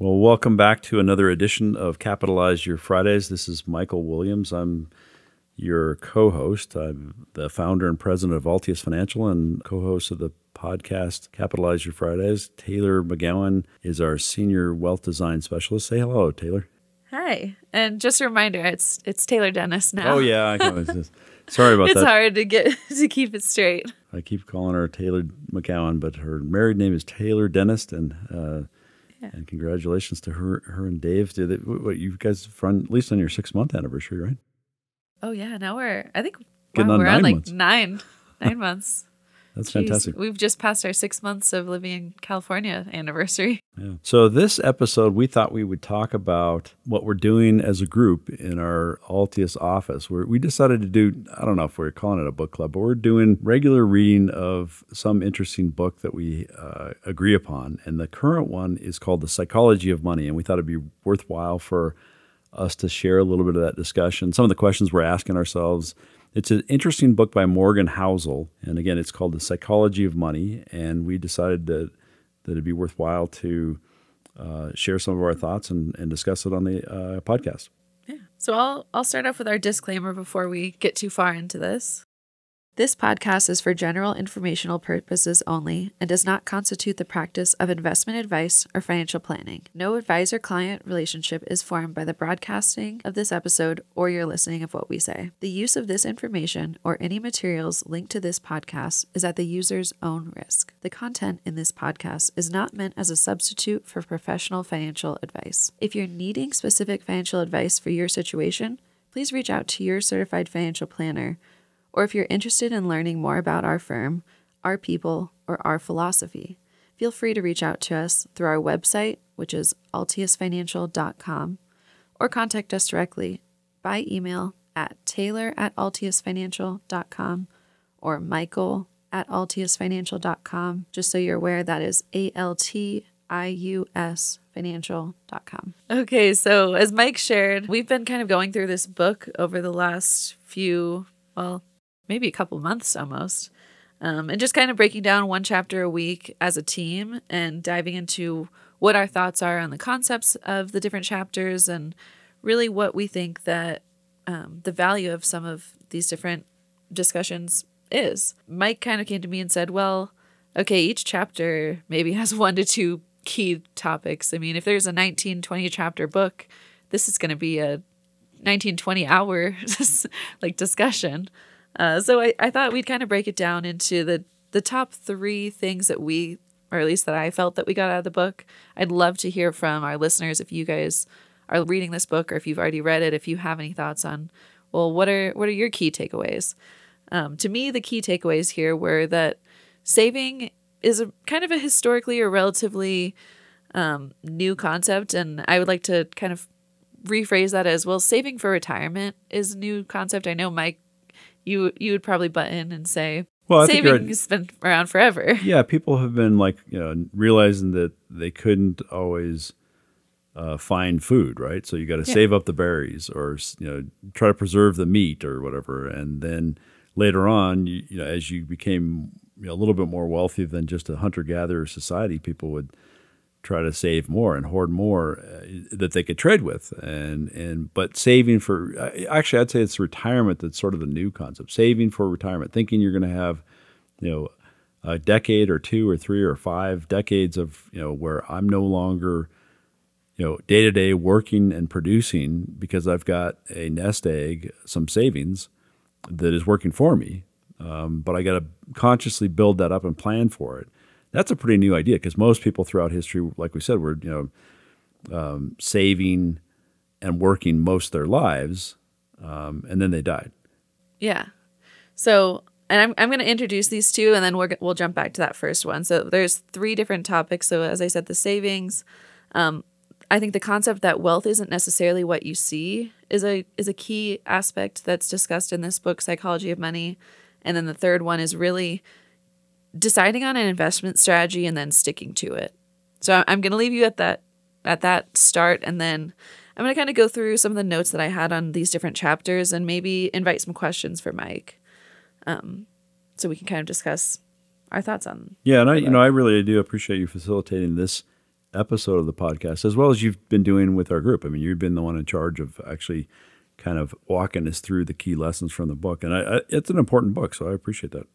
Well, welcome back to another edition of Capitalize Your Fridays. This is Michael Williams. I'm your co host. I'm the founder and president of Altius Financial and co host of the podcast Capitalize Your Fridays. Taylor McGowan is our senior wealth design specialist. Say hello, Taylor. Hi, and just a reminder, it's it's Taylor Dennis now. Oh yeah, I know. Just- sorry about it's that. It's hard to get to keep it straight. I keep calling her Taylor McGowan, but her married name is Taylor Dennis, and uh, and congratulations to her, her and Dave. Did it, what you guys run at least on your six month anniversary, right? Oh yeah, now we're I think wow, on we're on like months. nine nine months. That's Jeez, fantastic. We've just passed our six months of living in California anniversary. Yeah. So this episode, we thought we would talk about what we're doing as a group in our Altius office. Where we decided to do, I don't know if we're calling it a book club, but we're doing regular reading of some interesting book that we uh, agree upon. And the current one is called The Psychology of Money. And we thought it'd be worthwhile for us to share a little bit of that discussion. Some of the questions we're asking ourselves. It's an interesting book by Morgan Housel, and again, it's called The Psychology of Money. And we decided that that it'd be worthwhile to uh, share some of our thoughts and, and discuss it on the uh, podcast. Yeah. So I'll I'll start off with our disclaimer before we get too far into this. This podcast is for general informational purposes only and does not constitute the practice of investment advice or financial planning. No advisor client relationship is formed by the broadcasting of this episode or your listening of what we say. The use of this information or any materials linked to this podcast is at the user's own risk. The content in this podcast is not meant as a substitute for professional financial advice. If you're needing specific financial advice for your situation, please reach out to your certified financial planner or if you're interested in learning more about our firm, our people, or our philosophy, feel free to reach out to us through our website, which is altiusfinancial.com, or contact us directly by email at taylor at altiusfinancial.com or michael at altiusfinancial.com. Just so you're aware, that is A L T I U S financial.com. Okay, so as Mike shared, we've been kind of going through this book over the last few, well, maybe a couple months almost. Um, and just kind of breaking down one chapter a week as a team and diving into what our thoughts are on the concepts of the different chapters and really what we think that um, the value of some of these different discussions is. Mike kind of came to me and said, Well, okay, each chapter maybe has one to two key topics. I mean, if there's a 19, 20 chapter book, this is going to be a 19, 20 hour like discussion. Uh, so I, I thought we'd kind of break it down into the the top three things that we, or at least that I felt that we got out of the book. I'd love to hear from our listeners if you guys are reading this book or if you've already read it. If you have any thoughts on, well, what are what are your key takeaways? Um, to me, the key takeaways here were that saving is a kind of a historically or relatively um, new concept, and I would like to kind of rephrase that as well. Saving for retirement is a new concept. I know Mike you you would probably butt in and say Well, I think you're saving has been around forever. Yeah, people have been like, you know, realizing that they couldn't always uh, find food, right? So you got to Yeah. save up the berries or, you know, try to preserve the meat or whatever. And then later on, you, you know, as you became you know, a little bit more wealthy than just a hunter gatherer society, people would try to save more and hoard more uh, that they could trade with. And and but saving for actually I'd say it's retirement that's sort of the new concept. Saving for retirement thinking you're going to have you know a decade or two or three or five decades of you know where I'm no longer you know day to day working and producing because I've got a nest egg some savings that is working for me. Um, but I got to consciously build that up and plan for it that's a pretty new idea because most people throughout history, like we said, were you know um, saving and working most of their lives, um, and then they died. Yeah. So, and I'm I'm going to introduce these two, and then we're, we'll jump back to that first one. So there's three different topics. So as I said, the savings. Um, I think the concept that wealth isn't necessarily what you see is a is a key aspect that's discussed in this book, Psychology of Money. And then the third one is really deciding on an investment strategy and then sticking to it. So I'm going to leave you at that at that start and then I'm going to kind of go through some of the notes that I had on these different chapters and maybe invite some questions for Mike. Um so we can kind of discuss our thoughts on Yeah, and I you know I really do appreciate you facilitating this episode of the podcast, as well as you've been doing with our group. I mean, you've been the one in charge of actually kind of walking us through the key lessons from the book, and I, I, it's an important book, so I appreciate that.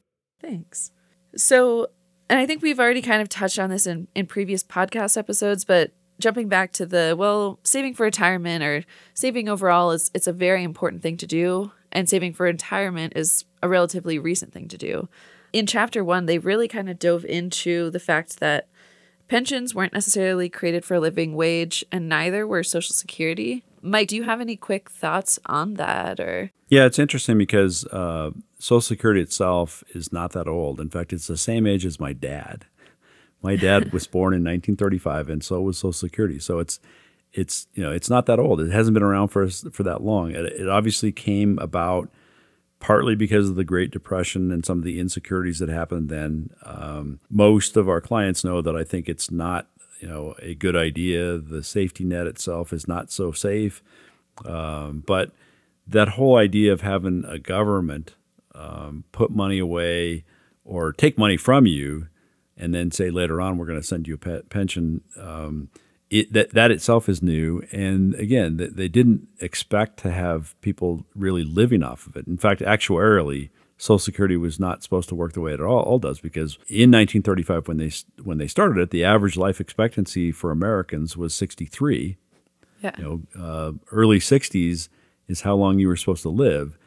Thanks. So, and I think we've already kind of touched on this in, in previous podcast episodes, but jumping back to the well, saving for retirement or saving overall is it's a very important thing to do, and saving for retirement is a relatively recent thing to do. In chapter one, they really kind of dove into the fact that pensions weren't necessarily created for a living wage, and neither were Social Security. Mike, do you have any quick thoughts on that, or? Yeah, it's interesting because uh, Social Security itself is not that old. In fact, it's the same age as my dad. My dad was born in 1935, and so was Social Security. So it's it's you know it's not that old. It hasn't been around for for that long. It, it obviously came about partly because of the Great Depression and some of the insecurities that happened then. Um, most of our clients know that I think it's not you know a good idea. The safety net itself is not so safe, um, but that whole idea of having a government um, put money away or take money from you and then say later on we're going to send you a pension. Um, it, that that itself is new, and again, they didn't expect to have people really living off of it. In fact, actuarially, Social Security was not supposed to work the way it all, all does because in 1935, when they when they started it, the average life expectancy for Americans was 63. Yeah. You know, uh, early 60s is how long you were supposed to live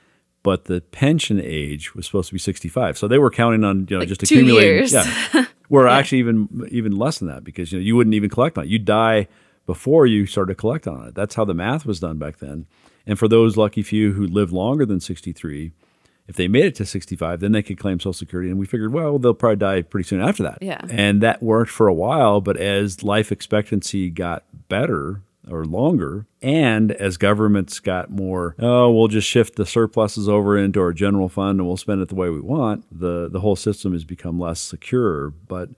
but the pension age was supposed to be 65. So they were counting on you know like just two accumulating. Years. Yeah, we're yeah. actually even even less than that because you know you wouldn't even collect on it. You die before you started to collect on it. That's how the math was done back then. And for those lucky few who lived longer than 63, if they made it to 65, then they could claim Social Security. And we figured, well, they'll probably die pretty soon after that. Yeah. And that worked for a while. But as life expectancy got better, or longer. And as governments got more, oh, we'll just shift the surpluses over into our general fund and we'll spend it the way we want, the, the whole system has become less secure. But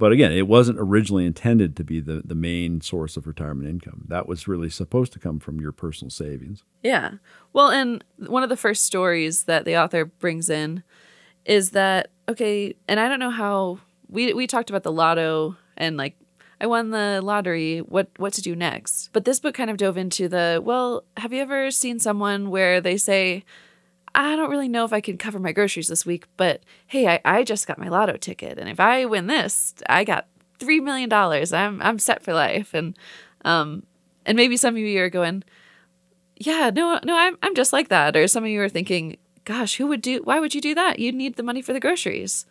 but again, it wasn't originally intended to be the, the main source of retirement income. That was really supposed to come from your personal savings. Yeah. Well, and one of the first stories that the author brings in is that, okay, and I don't know how we, we talked about the lotto and like I won the lottery. What what to do next? But this book kind of dove into the well, have you ever seen someone where they say, I don't really know if I can cover my groceries this week, but hey, I, I just got my lotto ticket. And if I win this, I got three million dollars. I'm I'm set for life. And um and maybe some of you are going, Yeah, no, no, I'm I'm just like that. Or some of you are thinking, gosh, who would do why would you do that? You need the money for the groceries.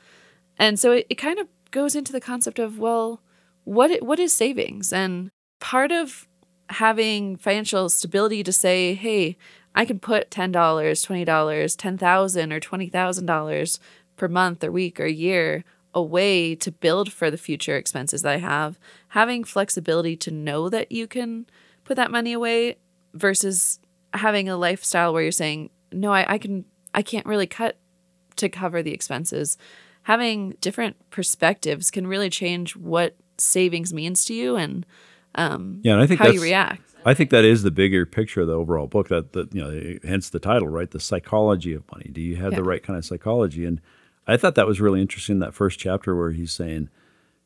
And so it, it kind of goes into the concept of, well, what what is savings? And part of having financial stability to say hey i can put $10 $20 10000 or $20000 per month or week or year away to build for the future expenses that i have having flexibility to know that you can put that money away versus having a lifestyle where you're saying no i, I can i can't really cut to cover the expenses. Having different perspectives can really change what savings means to you and um, yeah, and I think how you react. I think that is the bigger picture of the overall book. That that you know, hence the title, right? The psychology of money. Do you have yeah. the right kind of psychology? And I thought that was really interesting. That first chapter where he's saying,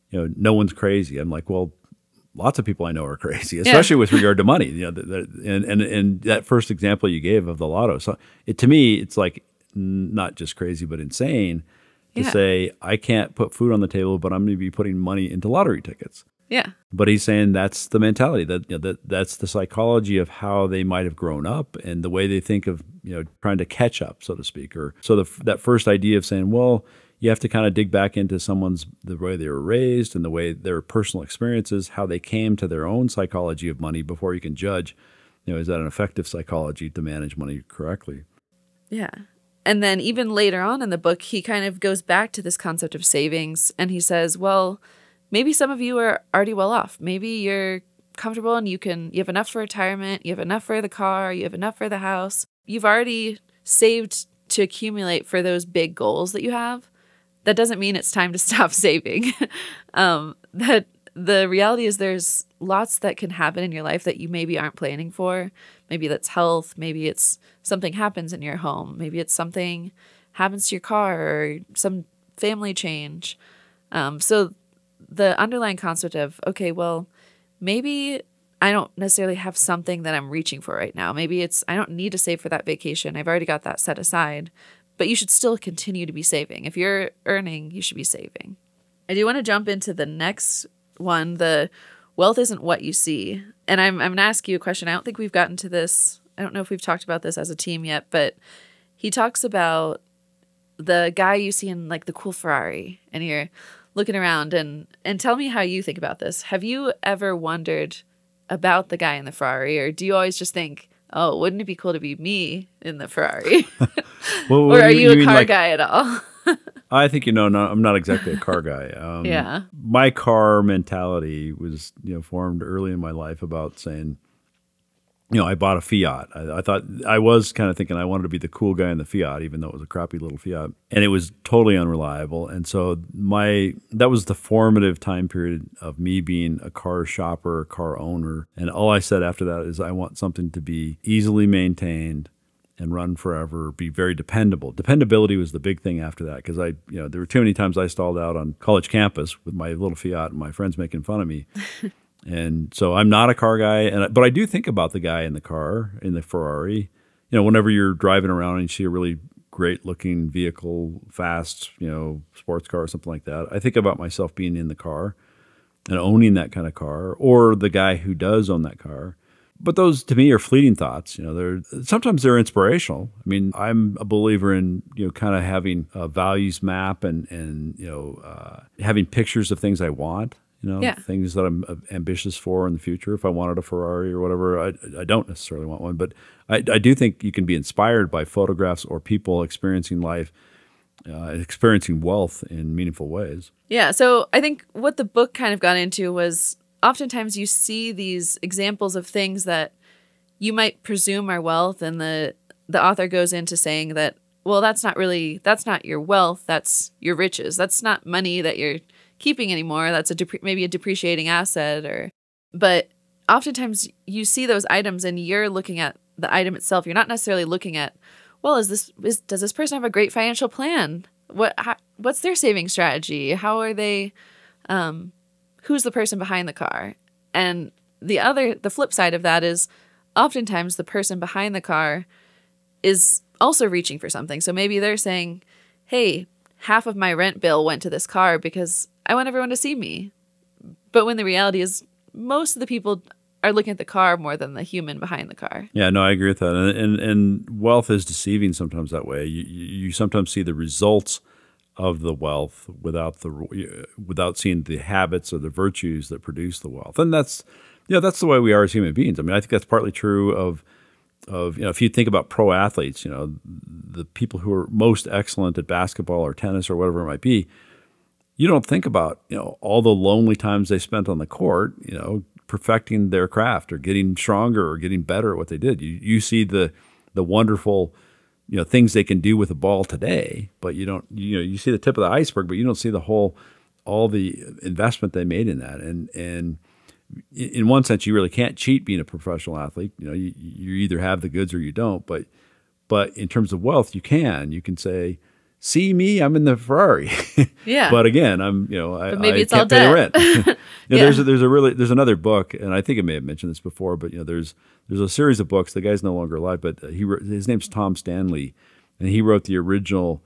you know, no one's crazy. I'm like, well, lots of people I know are crazy, especially yeah. with regard to money. You know, the, the, and and and that first example you gave of the lotto. So it to me, it's like not just crazy, but insane to yeah. say I can't put food on the table, but I'm going to be putting money into lottery tickets. Yeah. But he's saying that's the mentality that, you know, that that's the psychology of how they might have grown up and the way they think of you know trying to catch up, so to speak. Or so the, that first idea of saying, well, you have to kind of dig back into someone's the way they were raised and the way their personal experiences, how they came to their own psychology of money before you can judge. You know, is that an effective psychology to manage money correctly? Yeah. And then even later on in the book, he kind of goes back to this concept of savings and he says, well, maybe some of you are already well off. Maybe you're comfortable and you can you have enough for retirement, you have enough for the car, you have enough for the house. You've already saved to accumulate for those big goals that you have. That doesn't mean it's time to stop saving. um, that the reality is there's lots that can happen in your life that you maybe aren't planning for. Maybe that's health, maybe it's something happens in your home, maybe it's something happens to your car or some family change. Um, so the underlying concept of, okay, well, maybe I don't necessarily have something that I'm reaching for right now. Maybe it's I don't need to save for that vacation. I've already got that set aside. But you should still continue to be saving. If you're earning, you should be saving. I do want to jump into the next one, the wealth isn't what you see. And I'm I'm going to ask you a question. I don't think we've gotten to this. I don't know if we've talked about this as a team yet, but he talks about the guy you see in like the cool Ferrari and you're looking around and and tell me how you think about this. Have you ever wondered about the guy in the Ferrari or do you always just think, "Oh, wouldn't it be cool to be me in the Ferrari?" Well, or are you, mean a car like- guy at all? I think you know. No, I'm not exactly a car guy. Um, Yeah. My car mentality was you know formed early in my life about saying, you know, I bought a Fiat. I, I thought I was kind of thinking I wanted to be the cool guy in the Fiat, even though it was a crappy little Fiat, and it was totally unreliable. And so my that was the formative time period of me being a car shopper, car owner, and all I said after that is I want something to be easily maintained and run forever, be very dependable. Dependability was the big thing after that because I, you know, there were too many times I stalled out on college campus with my little Fiat and my friends making fun of me. and so I'm not a car guy, and I- but I do think about the guy in the car in the Ferrari. You know, whenever you're driving around and you see a really great looking vehicle, fast, you know, sports car or something like that, I think about myself being in the car and owning that kind of car, or the guy who does own that car. But those to me are fleeting thoughts. You know, they're sometimes they're inspirational. I mean, I'm a believer in you know kind of having a values map and and you know uh, having pictures of things I want. You know, Yeah. things that I'm uh, ambitious for in the future. If I wanted a Ferrari or whatever, I, I don't necessarily want one, but I, I do think you can be inspired by photographs or people experiencing life, uh, experiencing wealth in meaningful ways. Yeah. So I think what the book kind of got into was oftentimes you see these examples of things that you might presume are wealth, and the the author goes into saying that well, that's not really that's not your wealth, that's your riches. That's not money that you're keeping anymore. That's a maybe a depreciating asset, or but oftentimes you see those items and you're looking at the item itself. You're not necessarily looking at well, is this is, does this person have a great financial plan? What how, what's their saving strategy? How are they? Um, who's the person behind the car? And the other, the flip side of that is, oftentimes the person behind the car is also reaching for something. So maybe they're saying, "Hey, half of my rent bill went to this car because I want everyone to see me." But when the reality is, most of the people are looking at the car more than the human behind the car. Yeah, no, I agree with that. And and, and wealth is deceiving sometimes that way. You, you you sometimes see the results of the wealth without the without seeing the habits or the virtues that produce the wealth. And that's yeah, that's the way we are as human beings. I mean, I think that's partly true of of you know if you think about pro athletes, you know, the people who are most excellent at basketball or tennis or whatever it might be, you don't think about you know all the lonely times they spent on the court, you know, perfecting their craft or getting stronger or getting better at what they did. You you see the the wonderful you know things they can do with a ball today, but you don't you know you see the tip of the iceberg, but you don't see the whole all the investment they made in that. And and in one sense you really can't cheat being a professional athlete. You know you, you either have the goods or you don't. But but in terms of wealth you can. You can say see me i'm in the ferrari. Yeah. but again i'm you know i, But maybe I it's can't all pay the rent. You know, Yeah. there's a, there's a really there's another book and i think i may have mentioned this before but you know there's there's a series of books the guy's no longer alive but he wrote, his name's tom stanley and he wrote the original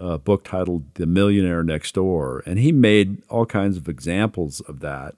uh, book titled The Millionaire Next Door. And he made all kinds of examples of that,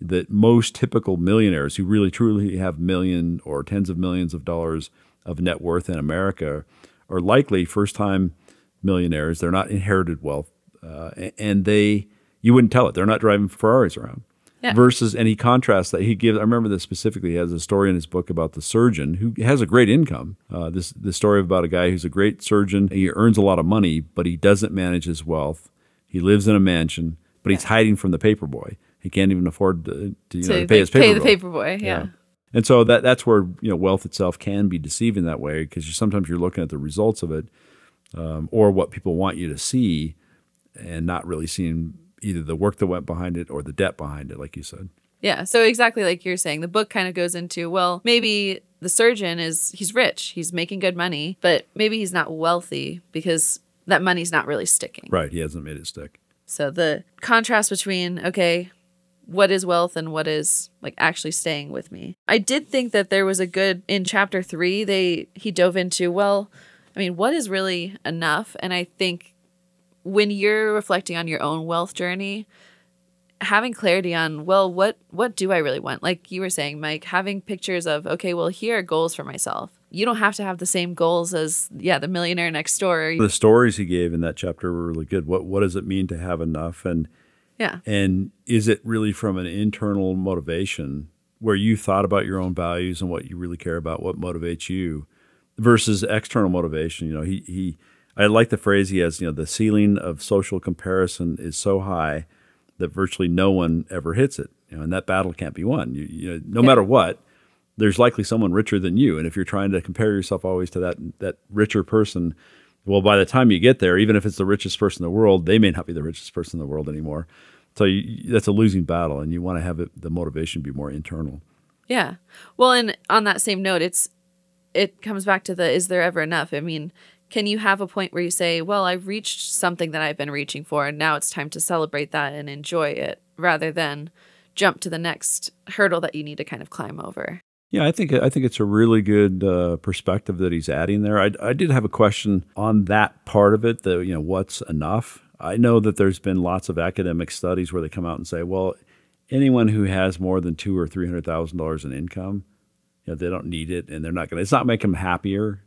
that most typical millionaires who really truly have million or tens of millions of dollars of net worth in America are likely first time millionaires. They're not inherited wealth. Uh, and they, you wouldn't tell it. They're not driving Ferraris around. Yeah. Versus, and he contrasts that. He gives. I remember this specifically. He has a story in his book about the surgeon who has a great income. Uh, this this story about a guy who's a great surgeon. He earns a lot of money, but he doesn't manage his wealth. He lives in a mansion, but he's hiding from the paper boy. He can't even afford to, to, you know, to pay his paper pay the bill. paper boy. Yeah. And so that that's where you know wealth itself can be deceiving that way because you, sometimes you're looking at the results of it um, or what people want you to see, and not really seeing either the work that went behind it or the debt behind it, like you said. Yeah. So exactly like you're saying, the book kind of goes into, well, maybe the surgeon is he's rich, he's making good money, but maybe he's not wealthy because that money's not really sticking. Right? He hasn't made it stick. So the contrast between, okay, what is wealth and what is like actually staying with me. I did think that there was a good in chapter 3 they he dove into well, I mean, what is really enough? And I think when you're reflecting on your own wealth journey, having clarity on well what what do i really want? Like you were saying mike having pictures of okay well here are goals for myself. You don't have to have the same goals as yeah the millionaire next door. The stories he gave in that chapter were really good. What what does it mean to have enough? And yeah. and is it really from an internal motivation where you thought about your own values and what you really care about what motivates you versus external motivation? You know he he i like the phrase he has you know the ceiling of social comparison is so high that virtually no one ever hits it. You know, and that battle can't be won. You, you know, no yeah. matter what, there's likely someone richer than you. And if you're trying to compare yourself always to that that richer person, well, by the time you get there, even if it's the richest person in the world, they may not be the richest person in the world anymore. So you, that's a losing battle, and you want to have it, the motivation be more internal. Yeah. Well, and on that same note, it's it comes back to the is there ever enough? I mean, can you have a point where you say, well, I've reached something that I've been reaching for, and now it's time to celebrate that and enjoy it rather than jump to the next hurdle that you need to kind of climb over? Yeah, I think I think it's a really good uh, perspective that he's adding there. I, I did have a question on that part of it. The you know what's enough. I know that there's been lots of academic studies where they come out and say, well, anyone who has more than two or three hundred thousand dollars in income, you know, they don't need it, and they're not going. to It's not make them happier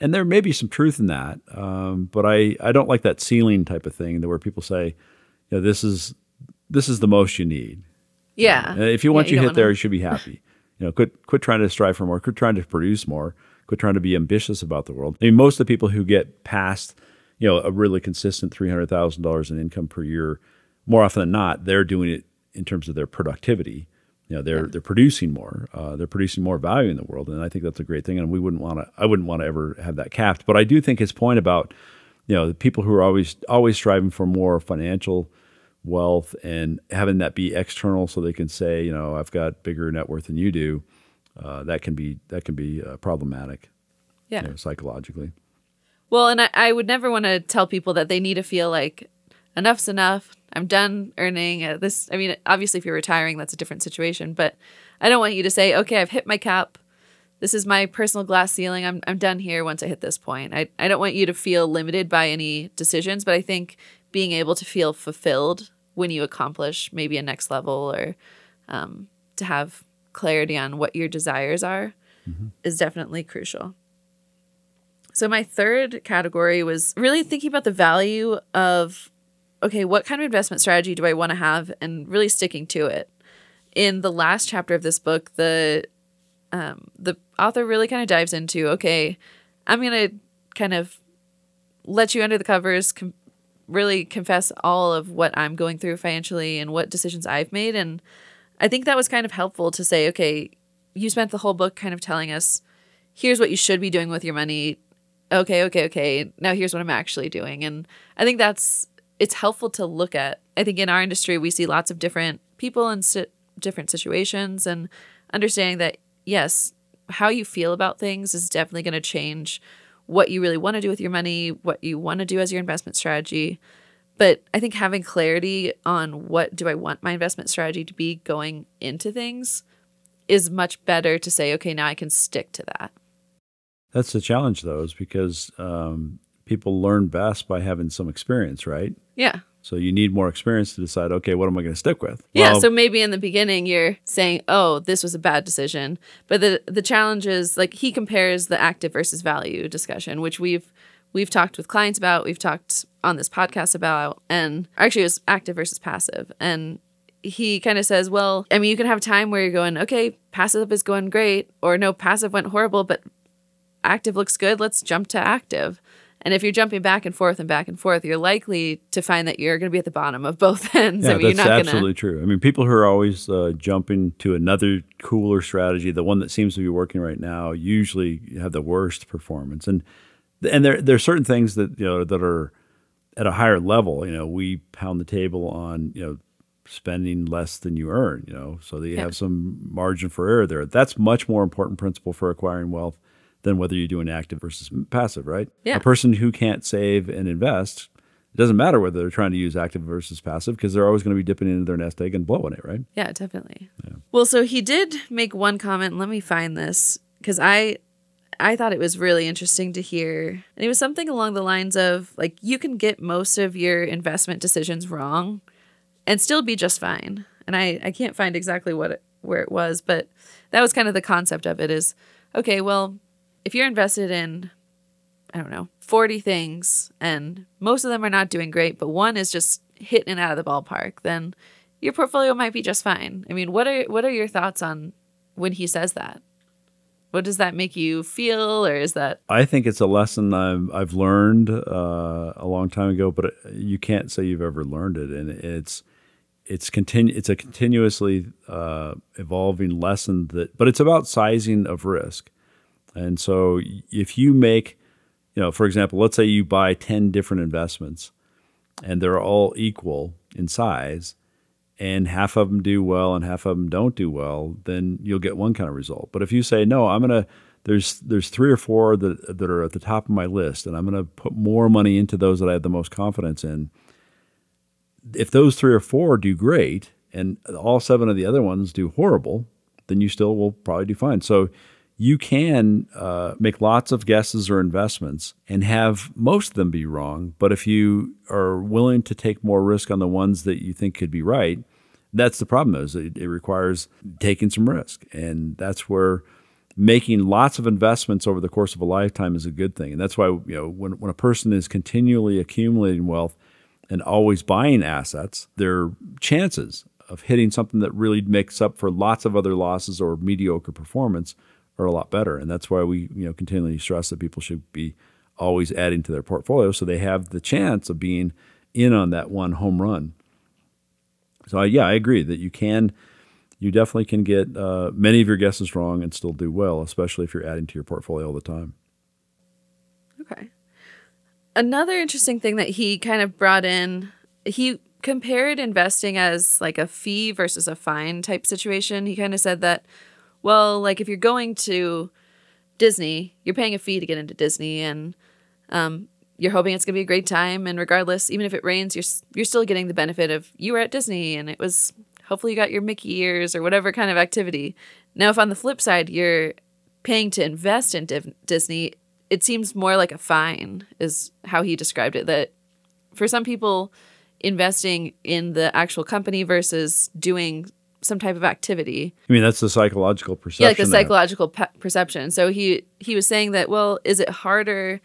and there may be some truth in that, um, but I, I don't like that ceiling type of thing where people say, you know, this is this is the most you need. Yeah. If you want yeah, you, you hit there, you should be happy. you know, quit quit trying to strive for more. Quit trying to produce more. Quit trying to be ambitious about the world. I mean, most of the people who get past, you know, a really consistent three hundred thousand dollars in income per year, more often than not, they're doing it in terms of their productivity you know they're yeah. they're producing more uh, they're producing more value in the world and i think that's a great thing and we wouldn't want to i wouldn't want to ever have that capped. But i do think his point about you know the people who are always always striving for more financial wealth and having that be external so they can say you know i've got bigger net worth than you do uh, that can be that can be uh, problematic yeah. you know, psychologically. Well and I, I would never want to tell people that they need to feel like enough's enough I'm done earning uh, this. I mean, obviously, if you're retiring, that's a different situation. But I don't want you to say, okay, I've hit my cap. This is my personal glass ceiling. I'm, I'm done here once I hit this point. I, I don't want you to feel limited by any decisions, but I think being able to feel fulfilled when you accomplish maybe a next level or um, to have clarity on what your desires are mm-hmm. is definitely crucial. So, my third category was really thinking about the value of okay, what kind of investment strategy do I want to have and really sticking to it. In the last chapter of this book, the um, the author really kind of dives into okay, I'm going to kind of let you under the covers, com- really confess all of what I'm going through financially and what decisions I've made. And I think that was kind of helpful to say, okay, you spent the whole book kind of telling us, here's what you should be doing with your money. Okay, okay, okay. Now here's what I'm actually doing. And I think that's it's helpful to look at. I think in our industry, we see lots of different people in si- different situations, and understanding that, yes, how you feel about things is definitely going to change what you really want to do with your money, what you want to do as your investment strategy. But I think having clarity on what do I want my investment strategy to be going into things is much better to say, okay, now I can stick to that. That's the challenge, though, is because um, people learn best by having some experience, right? Yeah. So you need more experience to decide, okay, what am I going to stick with? Yeah. Well, so maybe in the beginning you're saying, oh, this was a bad decision, but the the challenge is like he compares the active versus value discussion, which we've we've talked with clients about, we've talked on this podcast about, and actually it was active versus passive, and he kind of says, well, I mean, you can have time where you're going, okay, passive is going great, or no, passive went horrible, but active looks good. Let's jump to active. And if you're jumping back and forth and back and forth, you're likely to find that you're going to be at the bottom of both ends. Yeah, I mean, that's absolutely gonna... true. I mean, people who are always uh, jumping to another cooler strategy, the one that seems to be working right now, usually have the worst performance. And and there there are certain things that you know that are at a higher level. You know, we pound the table on you know spending less than you earn. You know, so that you yeah. have some margin for error there. That's much more important principle for acquiring wealth than whether you're doing active versus passive, right? Yeah. A person who can't save and invest it doesn't matter whether they're trying to use active versus passive because they're always going to be dipping into their nest egg and blowing it, right? Yeah, definitely. Yeah. Well, so he did make one comment. Let me find this because I I thought it was really interesting to hear. And it was something along the lines of like you can get most of your investment decisions wrong and still be just fine. And I I can't find exactly what it, where it was, but that was kind of the concept of it is okay, well, if you're invested in I don't know, 40 things and most of them are not doing great, but one is just hitting it out of the ballpark, then your portfolio might be just fine. I mean, what are what are your thoughts on when he says that? What does that make you feel, or is that? I think it's a lesson I've, I've learned uh, a long time ago, but you can't say you've ever learned it, and it's it's continu- It's a continuously uh, evolving lesson that, but it's about sizing of risk, and so if you make, you know, for example, let's say you buy ten different investments, and they're all equal in size, and half of them do well and half of them don't do well, then you'll get one kind of result. But if you say no, I'm gonna there's there's three or four that that are at the top of my list, and I'm gonna put more money into those that I have the most confidence in. If those three or four do great, and all seven of the other ones do horrible, then you still will probably do fine. So you can uh, make lots of guesses or investments and have most of them be wrong. But if you are willing to take more risk on the ones that you think could be right, that's the problem. Is it, it requires taking some risk, and that's where making lots of investments over the course of a lifetime is a good thing. And that's why you know when when a person is continually accumulating wealth and always buying assets, their chances of hitting something that really makes up for lots of other losses or mediocre performance are a lot better. And that's why we you know continually stress that people should be always adding to their portfolio so they have the chance of being in on that one home run. So yeah, I agree that you can, you definitely can get uh, many of your guesses wrong and still do well, especially if you're adding to your portfolio all the time. Okay. Another interesting thing that he kind of brought in, he compared investing as like a fee versus a fine type situation. He kind of said that well, like if you're going to Disney, you're paying a fee to get into Disney, and um, you're hoping it's gonna be a great time. And regardless, even if it rains, you're you're still getting the benefit of you were at Disney, and it was hopefully you got your Mickey ears or whatever kind of activity. Now, if on the flip side you're paying to invest in Div- Disney, it seems more like a fine, is how he described it. That for some people, investing in the actual company versus doing some type of activity. I mean, that's the psychological perception. Yeah, like the psychological pe- perception. So he he was saying that well, is it harder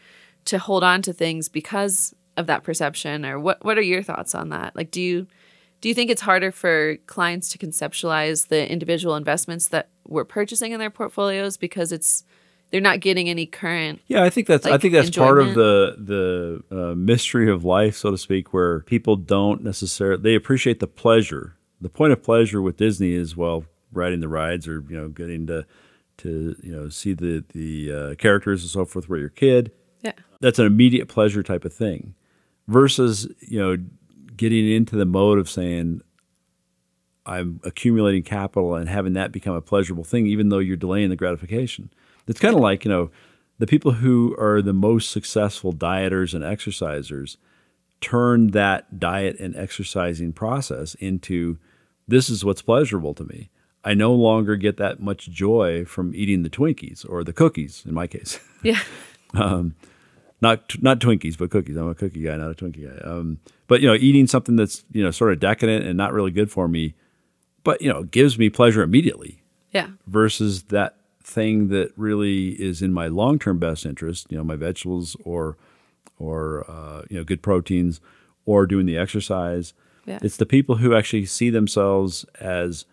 to hold on to things because of that perception, or what? What are your thoughts on that? Like, do you do you think it's harder for clients to conceptualize the individual investments that we're purchasing in their portfolios because it's they're not getting any current Yeah, I think that's I think that's part of the the uh, mystery of life, so to speak, where people don't necessarily they appreciate the pleasure. The point of pleasure with Disney is well, riding the rides or you know getting to to you know see the the uh, characters and so forth with your kid. yeah That's an immediate pleasure type of thing, versus you know getting into the mode of saying I'm accumulating capital and having that become a pleasurable thing, even though you're delaying the gratification. It's kind of like, you know, the people who are the most successful dieters and exercisers turn that diet and exercising process into this is what's pleasurable to me. I no longer get that much joy from eating the Twinkies or the cookies in my case. yeah not not Twinkies, but cookies. I'm a cookie guy, not a Twinkie guy. Um, but you know, eating something that's you know sort of decadent and not really good for me, but you know gives me pleasure immediately yeah versus that thing that really is in my long term best interest. You know, my vegetables or or uh, you know good proteins or doing the exercise. Yeah. It's the people who actually see themselves as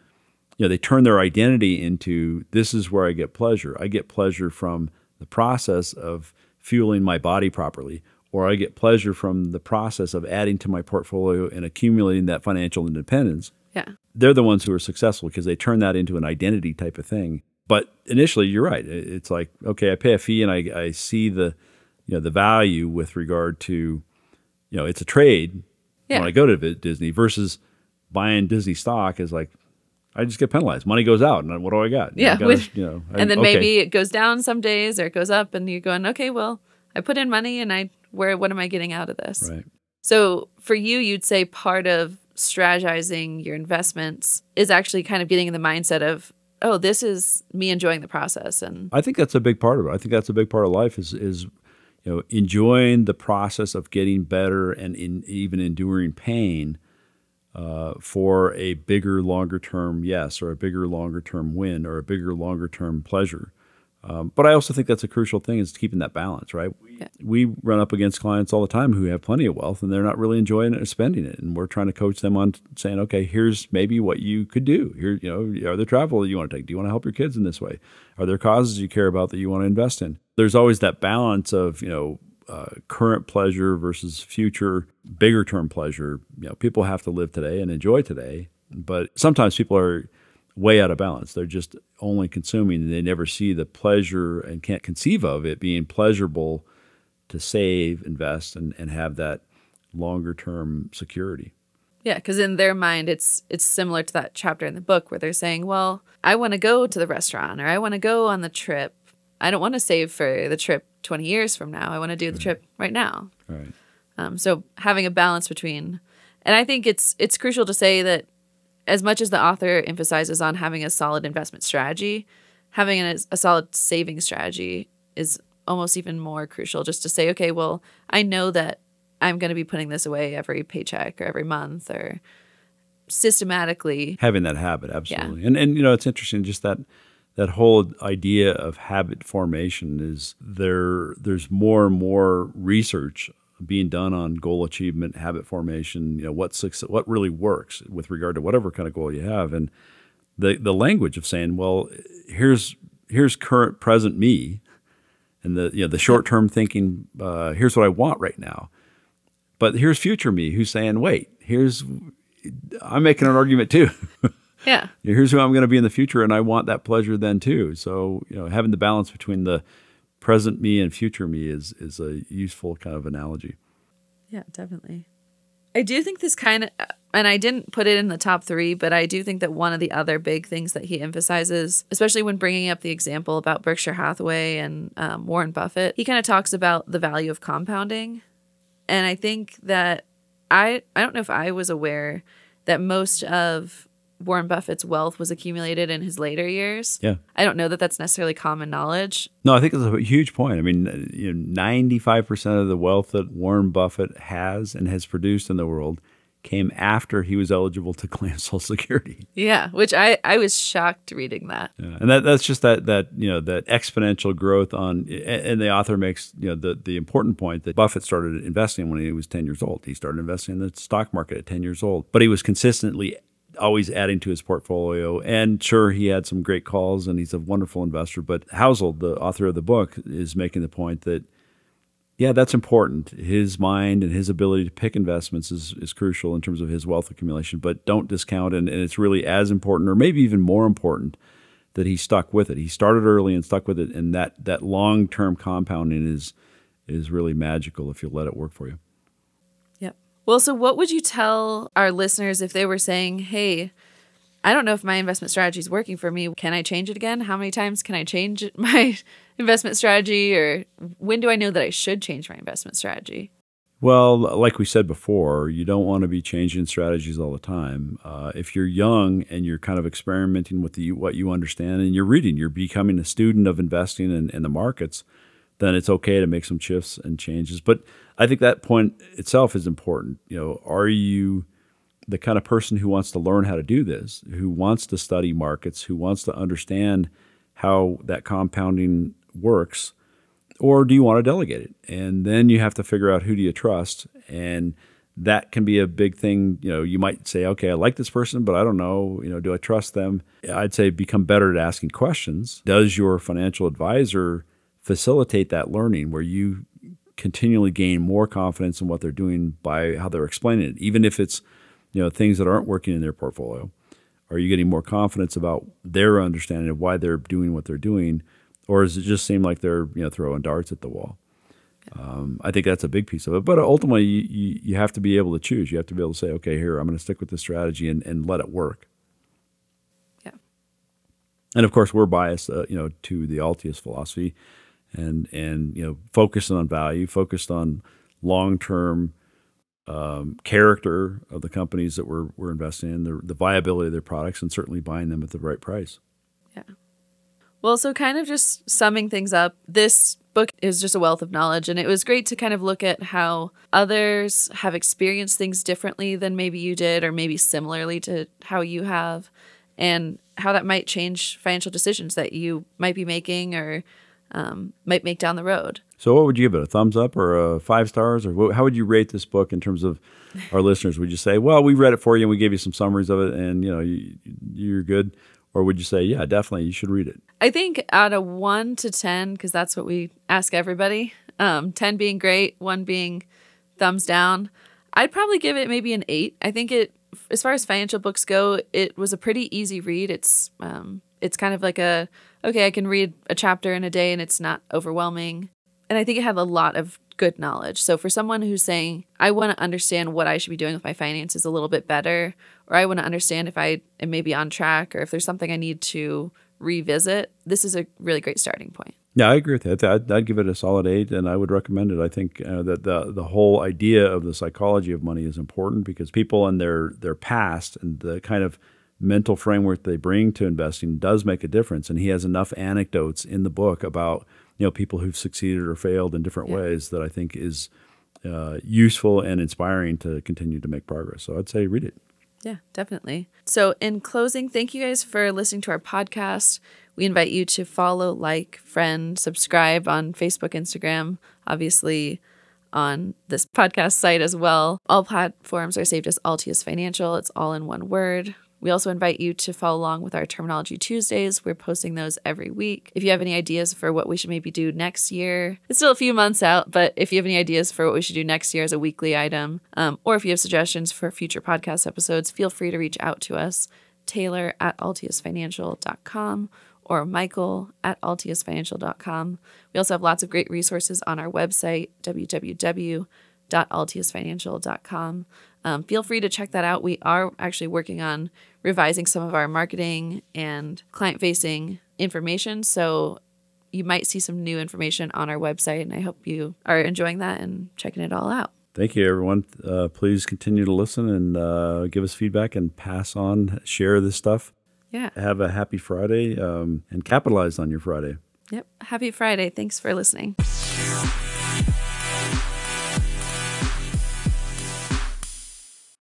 you know they turn their identity into this is where I get pleasure. I get pleasure from the process of fueling my body properly, or I get pleasure from the process of adding to my portfolio and accumulating that financial independence. yeah They're the ones who are successful because they turn that into an identity type of thing. But initially, you're right. It's like okay, I pay a fee and I, I see the you know the value with regard to you know it's a trade Yeah. when I go to Disney versus buying Disney stock is like I just get penalized. Money goes out, and what do I got? Yeah, I gotta, with- you know, I- and then okay. maybe it goes down some days or it goes up and you're going okay well i put in money and i where what am i getting out of this right. So for you, you'd say part of strategizing your investments is actually kind of getting in the mindset of, oh, this is me enjoying the process. And I think that's a big part of it. I think that's a big part of life is is you know enjoying the process of getting better and in, even enduring pain uh, for a bigger, longer term yes, or a bigger, longer term win, or a bigger, longer term pleasure. Um, but I also think that's a crucial thing is keeping that balance, right? Yeah. We run up against clients all the time who have plenty of wealth and they're not really enjoying it or spending it, and we're trying to coach them on saying, okay, here's maybe what you could do. Here, you know, are there travel that you want to take? Do you want to help your kids in this way? Are there causes you care about that you want to invest in? There's always that balance of you know uh, current pleasure versus future bigger term pleasure. You know, people have to live today and enjoy today, but sometimes people are way out of balance. They're just only consuming and they never see the pleasure and can't conceive of it being pleasurable to save, invest, and, and have that longer term security. Yeah, because in their mind, it's it's similar to that chapter in the book where they're saying, "Well, I want to go to the restaurant or I want to go on the trip. I don't want to save for the trip 20 years from now. I want to do the trip right now." Right. Um, so having a balance between, and I think it's it's crucial to say that as much as the author emphasizes on having a solid investment strategy, having a, a solid saving strategy is almost even more crucial. Just to say, okay, well, I know that I'm going to be putting this away every paycheck or every month or systematically. Having that habit, absolutely. And and you know, it's interesting just that that whole idea of habit formation is there there's more and more research being done on goal achievement, habit formation, you know, what success, what really works with regard to whatever kind of goal you have. And the the language of saying, well, here's here's current present me and the you know the short term thinking, uh, here's what I want right now. But here's future me who's saying, wait, here's I'm making an argument too. Yeah. here's who I'm going to be in the future, and I want that pleasure then too. So you know, having the balance between the present me and future me is is a useful kind of analogy. Yeah, definitely. I do think this kind of, and I didn't put it in the top three, but I do think that one of the other big things that he emphasizes, especially when bringing up the example about Berkshire Hathaway and um, Warren Buffett, he kind of talks about the value of compounding. And I think that I, I don't know if I was aware that most of Warren Buffett's wealth was accumulated in his later years. Yeah. I don't know that that's necessarily common knowledge. No, I think it's a huge point. I mean, you know, 95% of the wealth that Warren Buffett has and has produced in the world came after he was eligible to claim Social Security. Yeah, which I, I was shocked reading that. Yeah. And that, that's just that that you know that exponential growth on. And the author makes you know the the important point that Buffett started investing when he was ten years old. He started investing in the stock market at ten years old, but he was consistently always adding to his portfolio. And sure, he had some great calls, and he's a wonderful investor. But Housel, the author of the book, is making the point that yeah, that's important. His mind and his ability to pick investments is, is crucial in terms of his wealth accumulation, but don't discount and, and it's really as important or maybe even more important that he stuck with it. He started early and stuck with it and that that long term compounding is is really magical if you let it work for you. Well, so what would you tell our listeners if they were saying, hey, I don't know if my investment strategy is working for me. Can I change it again? How many times can I change my investment strategy? Or when do I know that I should change my investment strategy? Well, like we said before, you don't want to be changing strategies all the time. Uh, if you're young and you're kind of experimenting with the, what you understand and you're reading, you're becoming a student of investing in, in the markets, then it's okay to make some shifts and changes. But I think that point itself is important. You know, are you the kind of person who wants to learn how to do this, who wants to study markets, who wants to understand how that compounding works, or do you want to delegate it? And then you have to figure out who do you trust, and that can be a big thing. You know, you might say, okay, I like this person, but I don't know. You know, do I trust them? I'd say become better at asking questions. Does your financial advisor facilitate that learning where you continually gain more confidence in what they're doing by how they're explaining it, even if it's you know things that aren't working in their portfolio? Are you getting more confidence about their understanding of why they're doing what they're doing, or does it just seem like they're you know throwing darts at the wall? Um, I think that's a big piece of it. But ultimately, you, you, you have to be able to choose. You have to be able to say, okay, here I'm going to stick with this strategy and, and let it work. Yeah. And of course, we're biased, uh, you know, to the Altius philosophy, and and you know, focused on value, focused on long term um, character of the companies that we're, we're investing in, the, the viability of their products, and certainly buying them at the right price. Yeah. Well, so kind of just summing things up, this book is just a wealth of knowledge. And it was great to kind of look at how others have experienced things differently than maybe you did, or maybe similarly to how you have, and how that might change financial decisions that you might be making or um, might make down the road. So, what would you give it? A thumbs up or a five stars? Or what, how would you rate this book in terms of our listeners? Would you say, well, we read it for you and we gave you some summaries of it and, you know, you, you're good? Or would you say, yeah, definitely, you should read it? I think out of one to 10, because that's what we ask everybody, um, 10 being great, one being thumbs down, I'd probably give it maybe an eight. I think it, as far as financial books go, it was a pretty easy read. It's, um, it's kind of like a, okay, I can read a chapter in a day and it's not overwhelming. And I think it had a lot of good knowledge. So for someone who's saying, I want to understand what I should be doing with my finances a little bit better, or I want to understand if I am maybe on track or if there's something I need to revisit, this is a really great starting point. Yeah, I agree with that. I'd, I'd give it a solid eight, and I would recommend it. I think uh, that the the whole idea of the psychology of money is important because people and their their past and the kind of mental framework they bring to investing does make a difference. And he has enough anecdotes in the book about you know people who've succeeded or failed in different yeah. ways that I think is uh, useful and inspiring to continue to make progress. So I'd say read it. Yeah, definitely. So, in closing, thank you guys for listening to our podcast. We invite you to follow, like, friend, subscribe on Facebook, Instagram, obviously on this podcast site as well. All platforms are saved as Altius Financial. It's all in one word. We also invite you to follow along with our Terminology Tuesdays. We're posting those every week. If you have any ideas for what we should maybe do next year, it's still a few months out, but if you have any ideas for what we should do next year as a weekly item, um, or if you have suggestions for future podcast episodes, feel free to reach out to us, Taylor at altiusfinancial.com or Michael at altiusfinancial.com. We also have lots of great resources on our website, www.altiusfinancial.com. Um, feel free to check that out. We are actually working on revising some of our marketing and client facing information. So you might see some new information on our website, and I hope you are enjoying that and checking it all out. Thank you, everyone. Uh, please continue to listen and uh, give us feedback and pass on, share this stuff. Yeah. Have a happy Friday um, and capitalize on your Friday. Yep. Happy Friday. Thanks for listening.